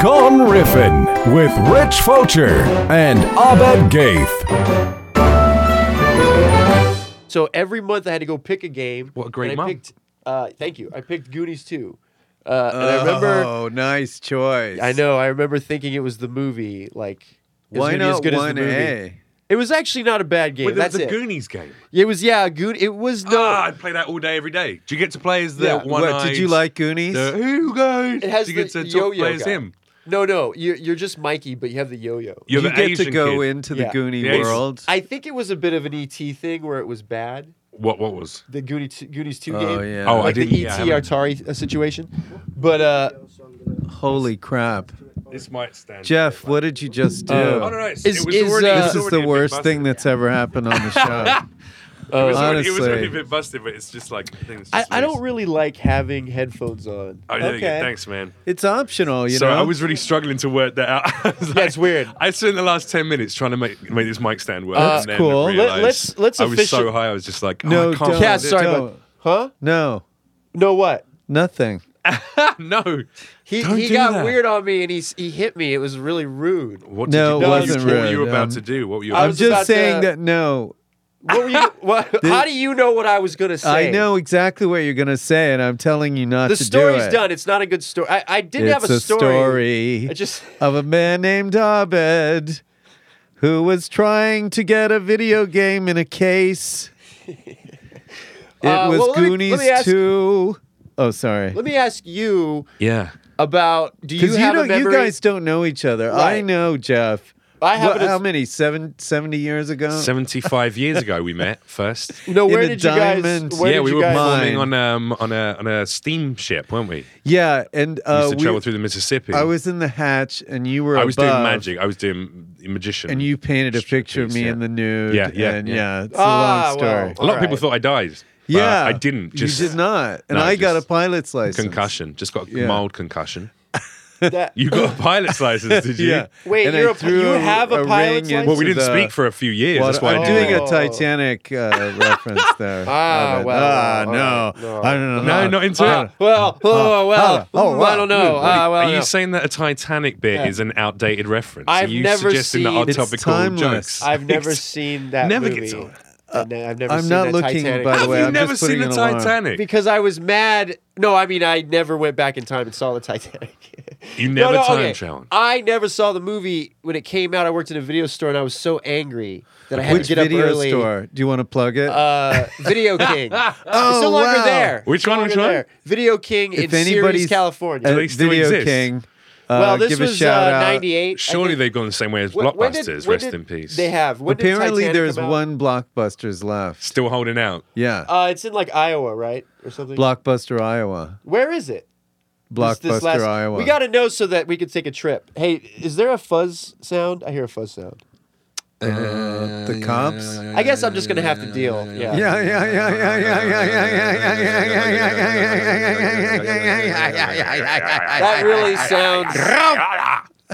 Gone Riffin' with Rich Fulcher and Abed Gheith. So every month I had to go pick a game. What a great and I month. picked, uh, Thank you. I picked Goonies too. Uh, and I remember, Oh, nice choice. I know, I remember thinking it was the movie. Like, Why gonna as not good as one the movie. A? It was actually not a bad game. Wait, there was That's a it. Goonies game. It was yeah, Goon. It was no. Ah, I'd play that all day, every day. Do you get to play as the Yeah. one? What did you like Goonies? The who goes? It has Do you get the to talk, yo-yo play as him. no, no. You're you're just Mikey, but you have the yo-yo. You're you the get Asian to go kid. into the Yeah. Goonie The world. I think it was a bit of an ET thing where it was bad. What? What was? The Goonie t- Goonies two Oh, game. Oh yeah. Oh, I like didn't- the ET haven't- Atari uh, situation. But uh, Holy crap. This might stand. Jeff, what did you just do? Uh, Oh no, no. It's, Is- it was is, already. uh, this is the worst thing that's ever happened on the show. It was, already, it was Honestly. already a bit busted, but it's just like. I, think it's I, just I don't really like having headphones on. Oh, there you go. Thanks, man. it's optional, you so know. I was really struggling to work that out. That's was Yeah, weird. I spent the last ten minutes trying to make make this mic stand work. That's and cool. Let- realised let's- let's I was official- so high. I was just like, oh, No, I can't. Yeah, sorry, but huh? no, No, what? nothing. This. no. He Don't he do got that. weird on me and he he hit me. It was really rude. What No, did it you, what wasn't What were you rude. about Um, to do? What were you? I I'm was just about saying to- that no. What were you? What, how do you know what I was gonna say? I know exactly what you're gonna say, and I'm telling you not the to story's do it. The story's done. It's not a good story. I, I did It's have a, story I just of a man named Abed who was trying to get a video game in a case. It Uh, was well, let me- let Goonies me ask- 2. Oh, sorry. let me ask you yeah. about. Do you Because you, have a don't, you memory? guys don't know each other. I Right. know Jeff. I have What- it as- how many? Seven, 70 years ago? Seventy-five years ago, we met first. no, in where a did you guys? diamond- Where yeah, did we you were guys? performing on um on a on a steamship, weren't we? Yeah, and We uh, used to we- travel through the Mississippi. I was in the hatch, and you were I was doing magic. I was doing magician. and you painted a picture of me yeah. in the nude. Yeah, yeah, and yeah. yeah. It's Ah, a long story. well. A lot of people thought I died. But Yeah, I didn't. Just you did not, and No, I got a just pilot's license. concussion. Just got a Yeah. mild concussion. That- You got a pilot's license, did you? Yeah. Wait, you're a- you have a ring pilot's into Well, we didn't the- speak for a few years. Well, That's why I I'm didn't doing know. a Titanic uh, reference there. Ah, Of it. well, ah, well, no. no. I don't know. No, not into Ah, it. well, oh, well, oh, mm, wow. I don't know. Ah, well, Are you no. saying that a Titanic bit Yeah. is an outdated reference? I've Are you never suggesting that seen- our It's topical timeless. jokes? I've never seen that Never movie. gets old. And I've never I'm seen not that looking, Titanic. by the Have way, you I'm never just seen the. Titanic? because I was mad. No, I mean I never went back in time and saw the Titanic. You never no, time okay. traveled. I never saw the movie when it came out. I worked in a video store and I was so angry that I had Which to get video up early. store? Do you want to plug it? Uh, Video King. Oh, it's no longer wow. there. Which It's no one, which one? there. Video King in if anybody's Sirius, California. at Do they still Video exist? King, uh, well, this give was a shout uh, out. '98. Surely they've gone the same way as When- when did- Blockbusters. when Rest did- in peace. They have. When did Apparently, Titanic there's come out? one Blockbusters left. Still holding out. Yeah, Uh, it's in like Iowa, right, or something. Blockbuster, Iowa. Where is it? Blockbuster, this last- Iowa. We got to know so that we could take a trip. Hey, is there a fuzz sound? I hear a fuzz sound. Uh, the cops. I guess I'm just gonna have to deal. Yeah. Yeah, yeah, yeah, yeah, yeah, yeah, yeah, yeah, yeah, yeah, yeah, yeah, yeah, That really sounds.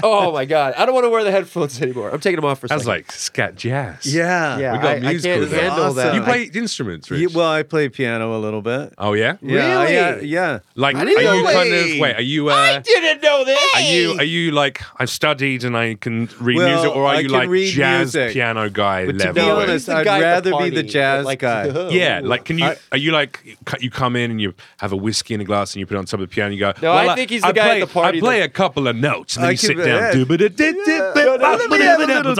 Oh my god! I don't want to wear the headphones anymore. I'm taking them off for a That's second. like scat jazz. Yeah. yeah, we got I, I can't there. handle Awesome. that. You I- play instruments, Rich? Yeah, well, I play piano a little bit. oh yeah. Yeah, Really? yeah, yeah. Like, are didn't you know kind that. of wait? Are you? Uh, I didn't know this. Are you are you like I've studied and I can read Well, music, or are I you like jazz music. piano guy But to be honest, I'd guy the rather be the jazz like, guy. yeah, like can you I- are you like you come in and you have a whiskey in a glass and you put it on top of the piano and you go? No, well, I think he's the guy at the party I play a couple of notes and then you sit can- down. yeah. Let let me have a little-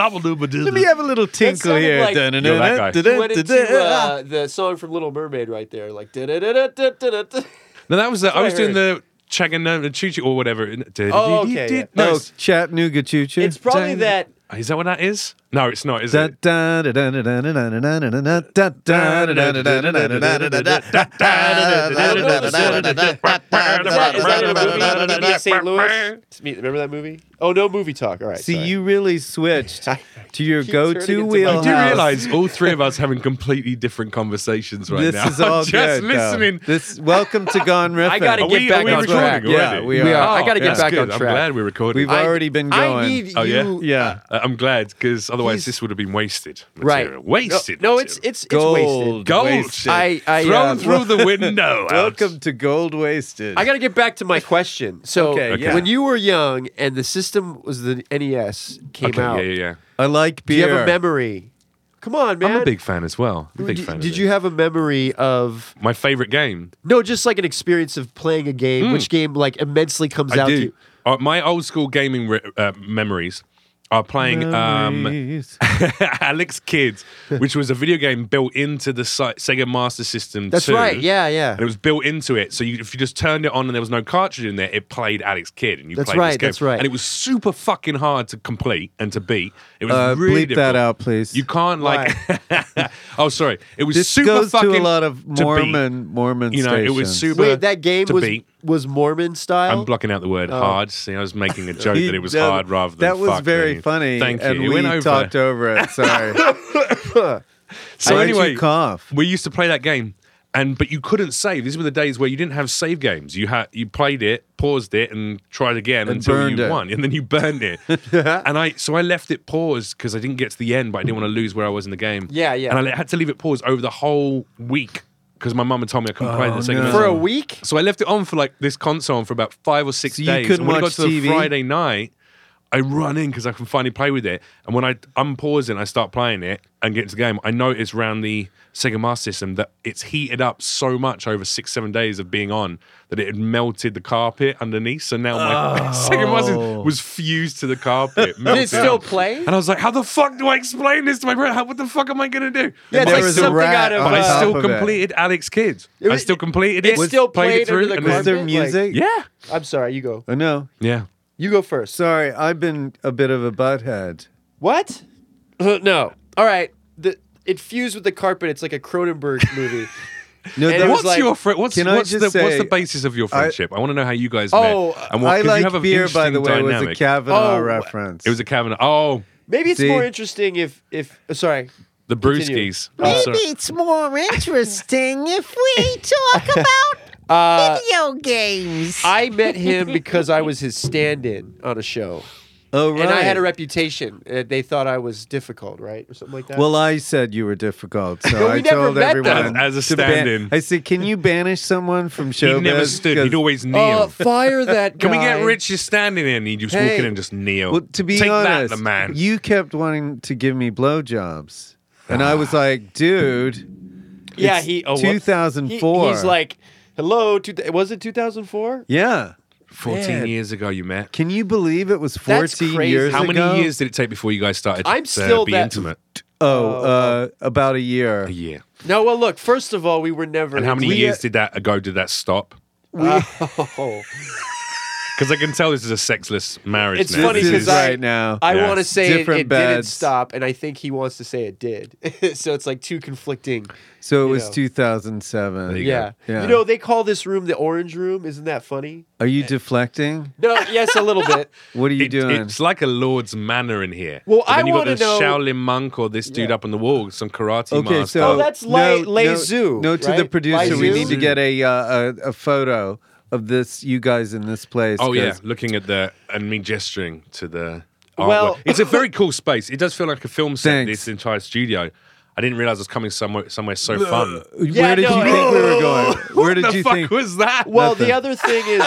Let me have a little tinkle here. like- You're that guy. You went into uh, the song from Little Mermaid right there, like. No, that was the, I was doing the Chaganova Choo Choo or whatever. Oh, okay. No, Chattanooga Choo Choo. It's probably that. Is that what that is? No, it's not, is it? St. Louis? Remember that movie? Oh no, movie talk. All right. See, you really switched to your go-to wheelhouse. You do realize all three of us having completely different conversations right now. This is all just listening. Welcome to Gone Riffin. I gotta get back on track. Already? Yeah, we are. We are. I gotta get back on track. I'm glad we're recording. We've already been going. Oh yeah, yeah. Uh, I'm glad because otherwise. Otherwise, He's- this would have been wasted right. Wasted. No, no, it's material. it's it's wasted. gold. wasted. I I Thrown uh, through the window. Welcome to Gold Wasted. I got to get back to my question. So, Okay, yeah. when you were young and the system was the NES came Okay, out, yeah, yeah, yeah. I like do you have a memory? Come on, man. I'm a big fan as well. I'm a big did, fan. did of you have a memory of my favorite game? no, just like an experience of playing a game? Which game like immensely comes I out to do. you? Uh, my old school gaming re- uh, memories are playing um, Alex Kidd, which was a video game built into the Sega Master System. That's 2. right. Yeah, yeah. And it was built into it, so you, if you just turned it on and there was no cartridge in there, it played Alex Kidd, and you That's played right, this game. that's right. And it was super fucking hard to complete and to beat. It was Uh, really bleep that out, please. You can't like. oh, sorry. It was this super goes fucking to a lot of to Mormon Mormon beat. You know, it was super. Wait, that game to was beat. Was Mormon style. I'm blocking out the word oh. hard. See, I was making a joke He- that it was that- hard rather than That was fuck, very really. funny. Thank you. and It we went over. talked over it. Sorry. So Why'd you anyway, cough? we used to play that game, and but you couldn't save. These were the days where you didn't have save games. You had you played it, paused it, and tried again And until burned you it. won, and then you burned it. and I so I left it paused because I didn't get to the end, but I didn't want to lose where I was in the game. Yeah, yeah. And I had to leave it paused over the whole week because my mum had told me I couldn't play Oh, the second no. for a week. so I left it on for like this console for about five or six So you days. couldn't and when I got watch to the TV? Friday night, I run in because I can finally play with it. And when I unpause it, I start playing it and get into the game. I noticed around the Sega Master System that it's heated up so much over six, seven days of being on that it had melted the carpet underneath. So now my Sega Master System was fused to the carpet. Did it still up. play? And I was like, how the fuck do I explain this to my brother? How, what the fuck am I going to do? Yeah, it's there like was a something rat out of. on But I uh, top still of it. completed Alex Kidd. It I still completed it it. still played played it through, under the and Was there carpet? Like- music? Yeah. I'm sorry. You go. Oh, no. Yeah. You go first. Sorry, I've been a bit of a butthead. What? Uh, no. All right. The it fused with the carpet. It's like a Cronenberg movie. No, And that it was What's like- your fri- what's Can I what's the just what's say- the basis of your friendship? I, want to know how you guys Oh, met. And what, I 'cause you like have an beer, by the way. interesting It was a dynamic. Kavanaugh Oh, reference. It was a Kavanaugh. Oh, Maybe it's See? more interesting if if uh, sorry. the Continue. Brewskis. I'm sorry. it's more interesting if we talk about Uh, video games. I met him because I was his stand-in on a show, oh, right. and I had a reputation. Uh, they thought I was difficult, right, or something like that. Well, I said you were difficult, so No, we I never told met everyone them. As a to ban- stand-in. I said, "Can you banish someone from He showbiz?" never stood. 'Cause- He'd always uh, kneel. fire that guy. Can we get Rich just standing in? He'd just walk Hey. in and just kneel. Well, to be Take honest, that, the man. you kept wanting to give me blowjobs, and I was like, "Dude, Yeah, it's he. Oh, what- 2004. He, he's like, hello. Two, was it 2004? yeah." 14 Man. years ago, you met. Can you believe it was 14 crazy. years How many years did it take before you guys started I'm to still be that- intimate? Oh, uh, about a year. A year. No. Well, look. First of all, we were never. And how many we, years did that ago did that stop? Oh. Because I can tell this is a sexless marriage It's now. funny This This is- because I- right now. I Yeah. want to say it, Different it didn't beds. stop, and I think he wants to say it did. so it's like two conflicting. so it you was know. 2007. You Yeah. go. Yeah. You know, they call this room the orange room. Isn't that funny? Are you deflecting? No, yes, a little bit. What are you It- doing? It's like a Lord's manor in here. Well, But then I you got wanna this know- Shaolin monk or this dude Yeah. up on the wall, some karate Okay, master. so Oh, that's Lai- Lai Zhu, No, to the right? producer, Lai we Zhu? need to get a, uh, a a photo of this you guys in this place. oh yeah, looking at the and me gesturing to the. Well- it's a very cool space. It does feel like a film set. Thanks. This entire studio. I didn't realize I was coming somewhere somewhere so fun. Yeah, Where did no, you think we were going? Where did the you fuck think? was that? Well, Nothing. the other thing is,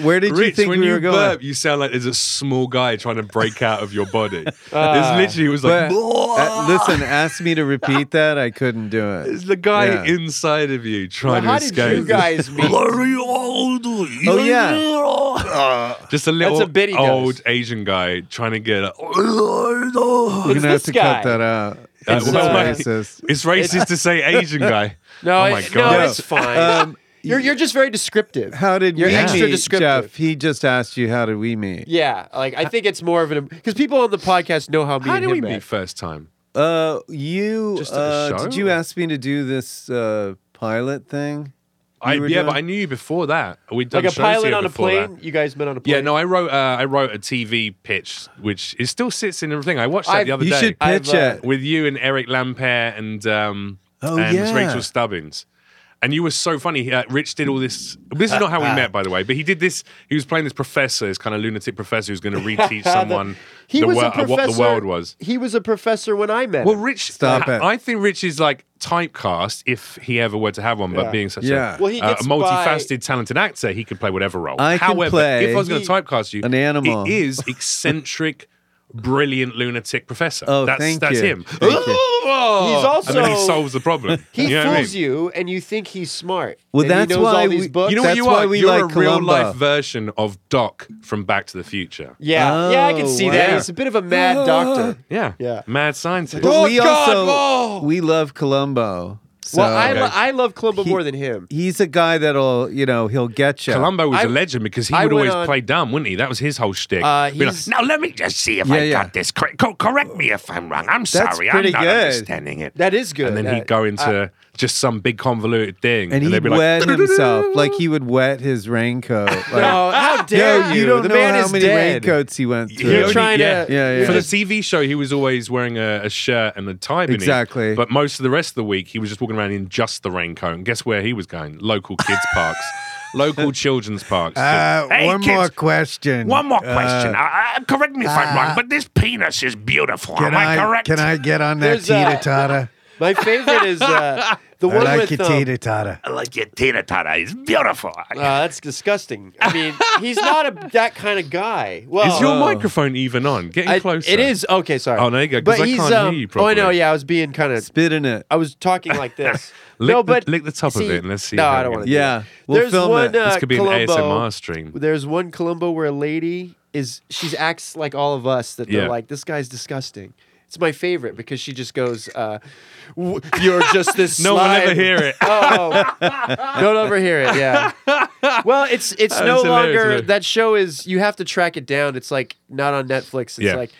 Where did you think when we you were going? burp, you sound like there's a small guy trying to break out of your body. it's literally it was like But, uh, listen, ask me to repeat that. I couldn't do it. it's the guy Yeah. inside of you trying how to did escape. you guys meet? Oh yeah, Just a little a bit he does. old Asian guy trying to get. A, we're It's gonna have this to guy. cut that out. Uh, That's well, racist. it's racist to say Asian guy. No, oh it- my no, god! it's fine. Um, you're you're just very descriptive. how did You're we extra meet, descriptive. Jeff? He just asked you how did we meet. Yeah, like I think it's more of an because people on the podcast know how me How and did him we met. meet first time? Uh, you Just uh, did you ask me to do this uh, pilot thing? I, yeah, doing- but I knew you before that. We'd done Like a shows pilot here on a before plane. that. You guys been on a plane. Yeah, no, I wrote. Uh, I wrote a TV pitch, which it still sits in everything. I watched that I've- the other day. You day should pitch I've, uh, it. with you and Eric Lampaert and um, Oh, and yeah. Rachel Stubbings. And you were so funny. Uh, Rich did all this. This is not how we met, by the way, but he did this. He was playing this professor, this kind of lunatic professor who's going to reteach someone He the was wor- a what the world was. He was a professor when I met Well. Rich, Stop I, it. I think Rich is like typecast if he ever were to have one, but Yeah. being such Yeah. a, Well, he uh, a gets multifaceted, talented actor, he could play whatever role. I can However, play if I was going to typecast you, an animal. it is eccentric, brilliant lunatic professor. Oh, that's thank that's you. him. Thank you. He's also and then he solves the problem. He You know what I fools mean? you, and you think he's smart. Well, and that's he knows why all these we- books. You know what That's you are? we You're like a real Columbo. life version of Doc from Back to the Future. yeah, yeah, I can Oh, see wow. that. He's a bit of a mad doctor. Yeah, Yeah. Mad scientist. But we Oh, God, also whoa! we love Columbo. So well, I, Okay. lo- I love Columbo He- more than him. he's a guy that'll you know he'll get you. Columbo was I- a legend because he I would went always on- play dumb, wouldn't he? That was his whole shtick. Uh, Be like, he's- now let me just see if Yeah, I yeah. got this correct. Co- correct me if I'm wrong. I'm sorry, I'm pretty not good. understanding it. That is good. and then Uh, he'd go into just some big convoluted thing, and they'd he'd be like, wet himself like he would wet his raincoat. Like, No, how dare Yo, you? you don't the know man how is many dead. raincoats he went through. He You're trying to- Yeah, yeah. For the TV show, he was always wearing a, a shirt and a tie beneath. Exactly. But most of the rest of the week, he was just walking around in just the raincoat. And guess where he was going? Local kids' parks, local children's parks. Uh, Hey, one kids, more question. One more Uh, question. Uh, uh, correct me if I'm uh, wrong, but this penis is beautiful. Can Am I, I, correct? can I get on that There's, teeter totter? My favorite is uh, the one I one like with your um, teeter totter. I like your teeter totter. It's beautiful. Uh, that's disgusting. I mean, he's not a that kind of guy. Well, is your Oh. microphone even on? Getting I- closer. it is okay. Sorry. Oh, there you go, 'cause But I he's can't hear um, you Oh, I know. Yeah, I was being kind of. Spit in it. I was talking like this. Lick no, the- but lick the top of it and let's see No, I don't want to. Yeah, we'll There's film one. it. Uh, This could be Columbo, an ASMR stream. There's one Columbo where a lady is she acts like all of us that they're Yeah. like this guy's disgusting. It's my favorite because she just goes, uh, w- "You're just this." No one ever hear it. Oh, don't overhear it. Yeah. Well, it's it's That's no hilarious, longer that show is. You have to track it down. It's like not on Netflix. It's Yeah. like.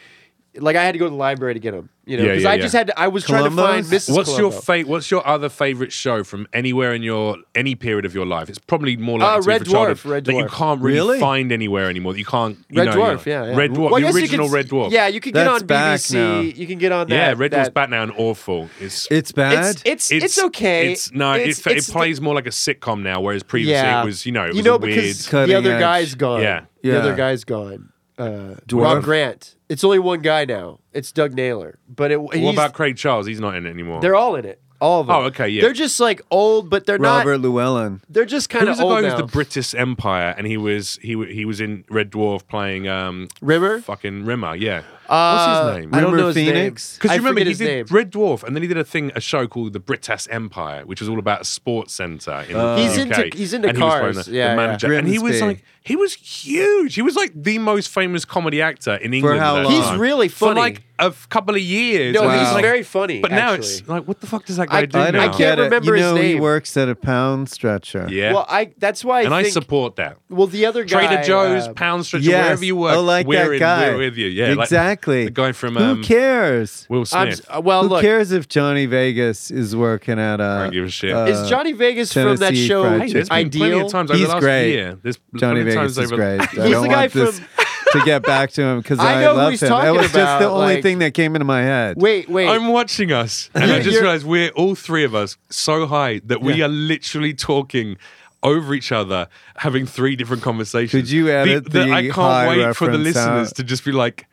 Like I had to go to the library to get them, you know, Yeah, because yeah, I yeah. just had to, I was trying to find Mrs. What's your Columbo. fa- What's your other favorite show from anywhere in your any period of your life? It's probably more like Uh, Red Dwarf, Red that you Dwarf. can't really, Really? find anywhere anymore. That you can't. You Red know, Dwarf, you yeah, know. yeah. Red Dwarf, Well I the guess you original could- Red Dwarf. Yeah, you can get That's on back BBC. You can get on that. yeah. Red Dwarf's that- back now and awful. It's It's bad. It's it's it's, okay. It's no, It's- it, it's it plays more like a sitcom now, whereas previously yeah. it was you know it you was know a weird. because Cutting the other edge. guy's gone. Yeah. the Yeah. other guy's gone. Uh, Dwarf? Rob Grant. It's only one guy now. It's Doug Naylor. But it, what he's- about Craig Charles? He's not in it anymore. They're all in it. All of them. Oh, okay, yeah. They're just like old, but they're not. Robert not. Llewellyn. They're just Who kind was of the guy old who was now. the Brittas Empire, and he was he wa- he was in Red Dwarf playing um Rimmer? fucking Rimmer, yeah. Uh, What's his name? I don't Rimmer know his Phoenix? name. Because you remember he his did name. Red Dwarf, and then he did a thing, a show called the Brittas Empire, which was all about a sports center in the He's UK. into- he's into and he was cars. the, Yeah, the yeah. manager, and he was like, he was huge. He was like the most famous comedy actor in England. For how long? He's time. really for funny. like a f- couple of years. No, and he's like- very funny. But now actually. it's like, what the fuck does that guy I- do I now? don't can't get it. remember you his know, he works at a pound stretcher. yeah, Well, I that's why I and I support that. well, the other guy, Trader Joe's, uh, Pound Stretcher, Yes. wherever you work, Oh, like we're that in, guy. we're with you. Yeah, like exactly. the guy from Who um, cares? Will I'm, Smith. s- well, Who look, cares if Johnny Vegas is working at a? I don't give a shit. uh, is Johnny Vegas from that Tennessee show Fried Hey, there's been plenty Ideal? of times over He's the last great. year. There's Johnny plenty of Vegas times is over great. I He's don't the guy want this to get back to him because I I, know who love he's him. That talking was just the about, only like- thing that came into my head. Wait, wait. I'm watching us, and I just you're- realized we're all three of us so high that we Yeah. are literally talking over each other, having three different conversations. Could you edit the I can't high wait for the reference listeners out? to just be like,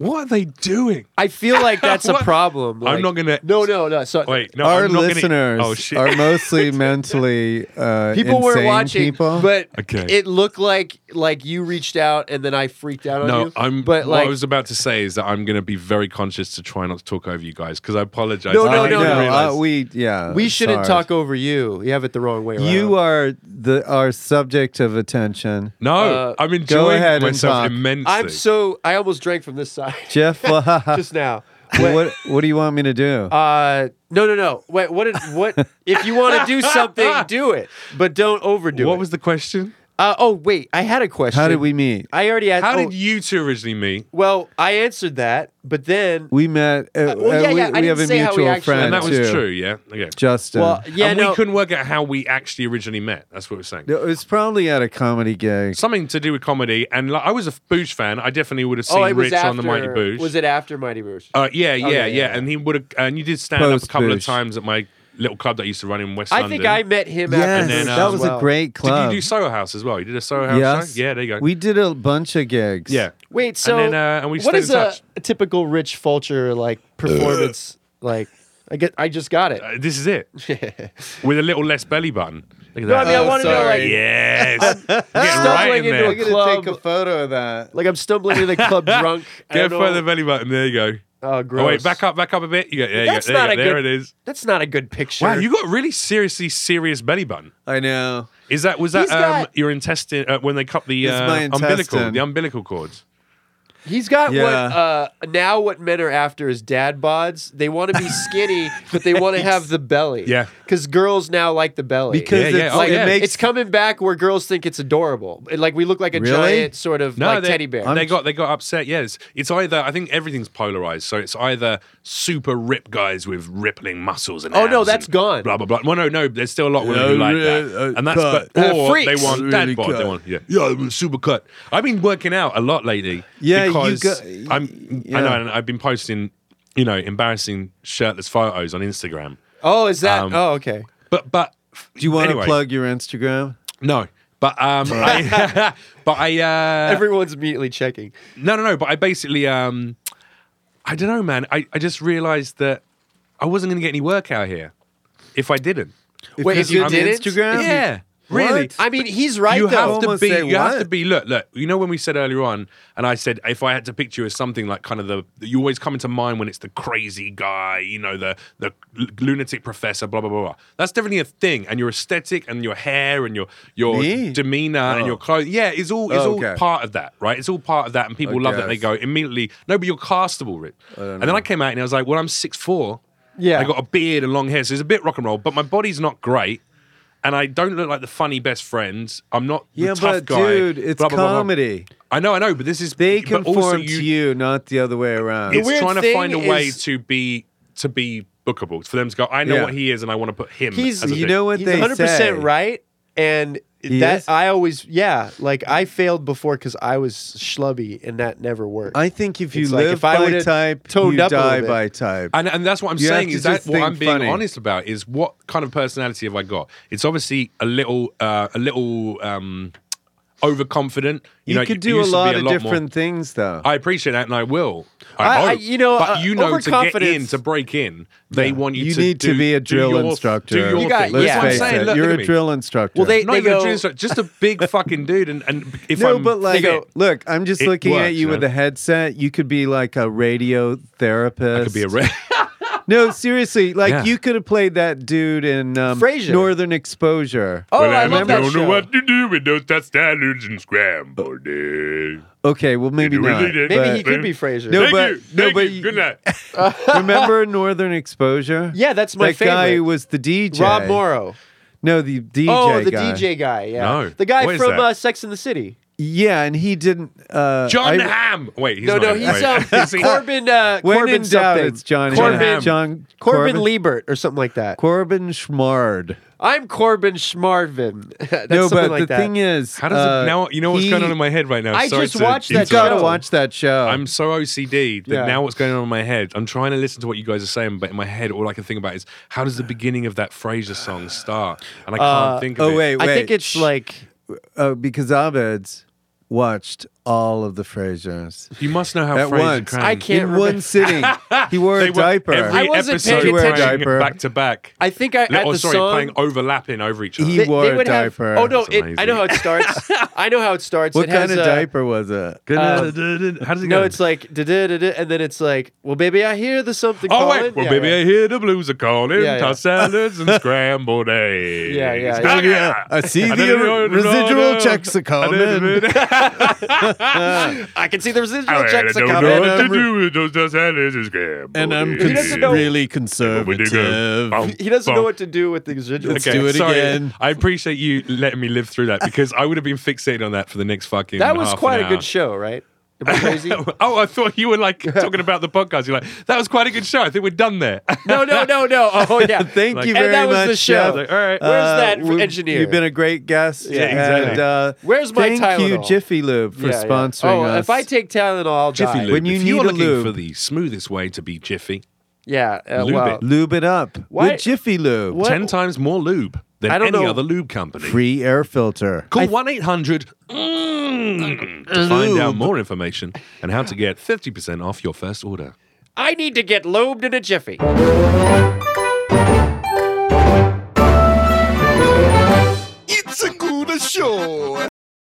"What are they doing?" I feel like that's a What? problem. I'm like- not gonna- No, no, no. So Wait, no, Our I'm not listeners Gonna, oh shit! are mostly mentally uh, people were insane watching, people. but Okay. it looked like like you reached out and then I freaked out on no, you. I'm. But what like, I was about to say is that I'm going to be very conscious to try not to talk over you guys because I apologize. No, I no, didn't no, no. realize- Uh, we yeah. we shouldn't sorry. talk over you. You have it the wrong way around. You are the our subject of attention, no, Uh, I'm enjoying ahead and myself talk. immensely. I'm so. I almost drank from this side Jeff. just now. Wait, what what do you want me to do? Uh, no, no, no. Wait, what? Did, what? if you want to do something, do it, but don't overdo what it. What was the question? Uh, oh, wait. I had a question. How did we meet? I already asked. How oh, did you two originally meet? Well, I answered that, but then. We met. Uh, well, yeah, uh, we, yeah, I we have a didn't say how we mutual actually- friend And that was too, true, yeah. Okay. Justin. Well, yeah, and no. we couldn't work out how we actually originally met. That's what we're saying. it was probably at a comedy gig. Something to do with comedy. And like, I was a Boosh fan. I definitely would have seen oh, Rich after. on the Mighty Boosh. Was it after Mighty Boosh? Uh, yeah, yeah, Okay, yeah, yeah. And he would have, and you did stand up a Post couple of times at my little club that I used to run in West I London. think I met him Yes, after then, uh, that as was well. a great club. Did you do Soho House as well? You did a Soho House yes. show? Yeah, there you go. We did a bunch of gigs. yeah. Wait, so then, uh, and we what stayed is in a, a typical Rich Fulcher like performance like? I get. I just got it. Uh, this is it. With a little less belly button. Look at No, I that. mean I Oh, want to know like yes. Get right stumbling in into We're a there. gonna club. take a photo of that. like I'm stumbling into the club drunk. Get Go don't know. further belly button. There you go. Oh, gross. Oh wait, back up, back up a bit. You go, there you That's go. There, not you go. a there good- it is. That's not a good picture. Wow, you got really seriously serious belly button. I know. Is that was that He's um, got- your intestine uh, when they cut the It's uh, my umbilical intestine. the umbilical cords? He's got Yeah. what uh, now what men are after is dad bods. They want to be skinny, but they want to have the belly. Yeah. because girls now like the belly. Because Yeah, it's, yeah. Oh, like, yeah. it makes it's coming back where girls think it's adorable. It- Like we look like a Really? giant sort of No, like they, teddy bear. They got they got upset. Yes, it's either I think everything's polarized. So it's either super rip guys with rippling muscles and Oh, no, abs that's and gone. Blah blah blah. Well, no, no, there's still a lot of women who like yeah, that, uh, and that's cut. but Uh, or freaks. they want Really dad bod. They cut. want yeah yeah super cut. I've been working out a lot lately. Yeah, you because got- I'm I know, and I've been posting you know embarrassing shirtless photos on Instagram. oh, is that? Um, oh, okay. But but Do you want anyway, to plug your Instagram? No. But um, I, but I uh, Everyone's immediately checking. No, no, no. But I basically, um, I don't know, man. I, I just realized that I wasn't going to get any work out here if I didn't. Wait, Because if you on didn't? Instagram? Yeah, really. What? I mean, he's right you though. have to be. say You have to be. Look, look. You know when we said earlier on, and I said if I had to picture you as something like kind of the you always come into mind when it's the crazy guy, you know, the the lunatic professor, blah blah blah. blah. That's definitely a thing, and your aesthetic and your hair and your your Me? demeanor and Oh. your clothes. Yeah, it's all it's Oh, all part of that, right? It's all part of that, and people I love that. They go immediately. No, but you're castable, Rick. And then I came out and I was like, well, I'm six four. Yeah. I got a beard and long hair, so it's a bit rock and roll, but my body's not great. And I don't look like the funny best friends. I'm not the Yeah, tough but guy. dude, it's blah, blah, blah, blah. comedy. I know, I know, but this is They but also conform to you, not the other way around. It's weird trying to find a way is- to be to be bookable for them to go. I know Yeah. what he is, and I want to put him. He's- as a you thing. know what He's they 100 say. percent right, and He that is? I always yeah, like I failed before because I was schlubby, and that never worked. I think if you It's like live if I by would've type, toned you up a little die bit. by type. And, and that's what I'm You have saying to is that just what think I'm being funny. honest about is what kind of personality have I got? It's obviously a little uh, a little um, overconfident. You, You, know, could do a used to be lot of more- different things, though. I appreciate that, and I will. I, I- I- you know, but uh, you know, to get in, to break in, they want you, You to. need to be a drill your- instructor. Do your You got- thing. Yeah. That's what I'm face saying. Look, You're a drill instructor. Well, they- Not even a go- drill instructor, just a big fucking dude. And, and if no, I'm, but like, go- look, I'm just looking at works, you you with a headset. You could be like a radio therapist. I could be a red. No, seriously, like Yeah. you could have played that dude in um, Frasier. Northern Exposure. oh, Well, I I love that don't show. know what to do with those salads and scrambled eggs. Okay, well maybe You really not. did. Maybe but- he could be Frasier. No, Thank but- you. no, Thank but you. you- Good night. Remember Northern Exposure? yeah, that's my that favorite. guy who was the DJ. Rob Morrow. No, the DJ. oh, the guy. DJ guy. Yeah, No. the guy What is from that? uh, Sex in the City. Yeah, and he didn't. Uh, John I- Ham. Wait, he's no, not no, he's wait. um, Is he- Corbin. Uh, When Corbin in doubt, something. it's John Corbin. Ham. John Corbin, Corbin Liebert or something like that. Corbin Schmard. I'm Corbin Schmarvin. That's no, but like the that. thing is, How does uh, it now? You know what's he- going on in my head right now. I Sorry just to watched that gotta show. watch that show. I'm so OCD that Yeah. now what's going on in my head, I'm trying to listen to what you guys are saying, but in my head, all I can think about is how does the beginning of that Frasier song start? And I can't Uh, think of it. oh it. wait, wait. I think it's Shh. like uh, because Abed's watched all of the Frasiers You must know how At Frasier once. cranked. I can't in remember- one sitting. He wore a diaper. Every I wasn't episode paying playing attention. back to back. I think I at oh, the sorry, song. playing overlapping over each other. He wore a would have- diaper. oh no, That's it, I know how it starts. I know how it starts. what it kind has, of uh, diaper was it? how does it go? No, it's like da da da da, and then it's like, well, baby, I hear the something. Oh calling. wait, well, Yeah, baby, yeah. I hear the blues are calling. Yeah, yeah. Toss salads and scrambled eggs. Yeah, yeah, Ah, yeah. I see I the didn't know- residual no, checks are I didn't- coming. I can see the residual I checks are don't coming. know what to I'm- do with those toss salads and scrambled and I'm eggs. He doesn't know- really We conservative. He doesn't know what to do with the residual. Let's Okay, do it sorry. again. I appreciate you letting me live through that because I would have been fixated on that for the next fucking. That was half quite an a good show, right? Am I crazy? oh, I thought you were like talking about the podcast. You're like, that was quite a good show. I think we're done there. no, no, no, no. Oh yeah. Thank Like- you very much. And that was much. the show. Jeff. Like, all right. Where's that we've- engineer? You've been a great guest. Yeah, exactly. And, uh, Where's my thank you, Jiffy Lube, for Yeah, yeah. sponsoring Oh, us. if I take Tylenol, I'll Jiffy die. Lube. When you if need you're a looking lube. for the smoothest way to be Jiffy, Yeah. Uh, Lube well, it. Lube it up Why- with Jiffy Lube. What? 10 times more lube than I don't any know. other lube company. Free air filter. Call 1 800 mm, to find out more information and how to get 50% off your first order. I need to get lobed in a jiffy. It's a good show.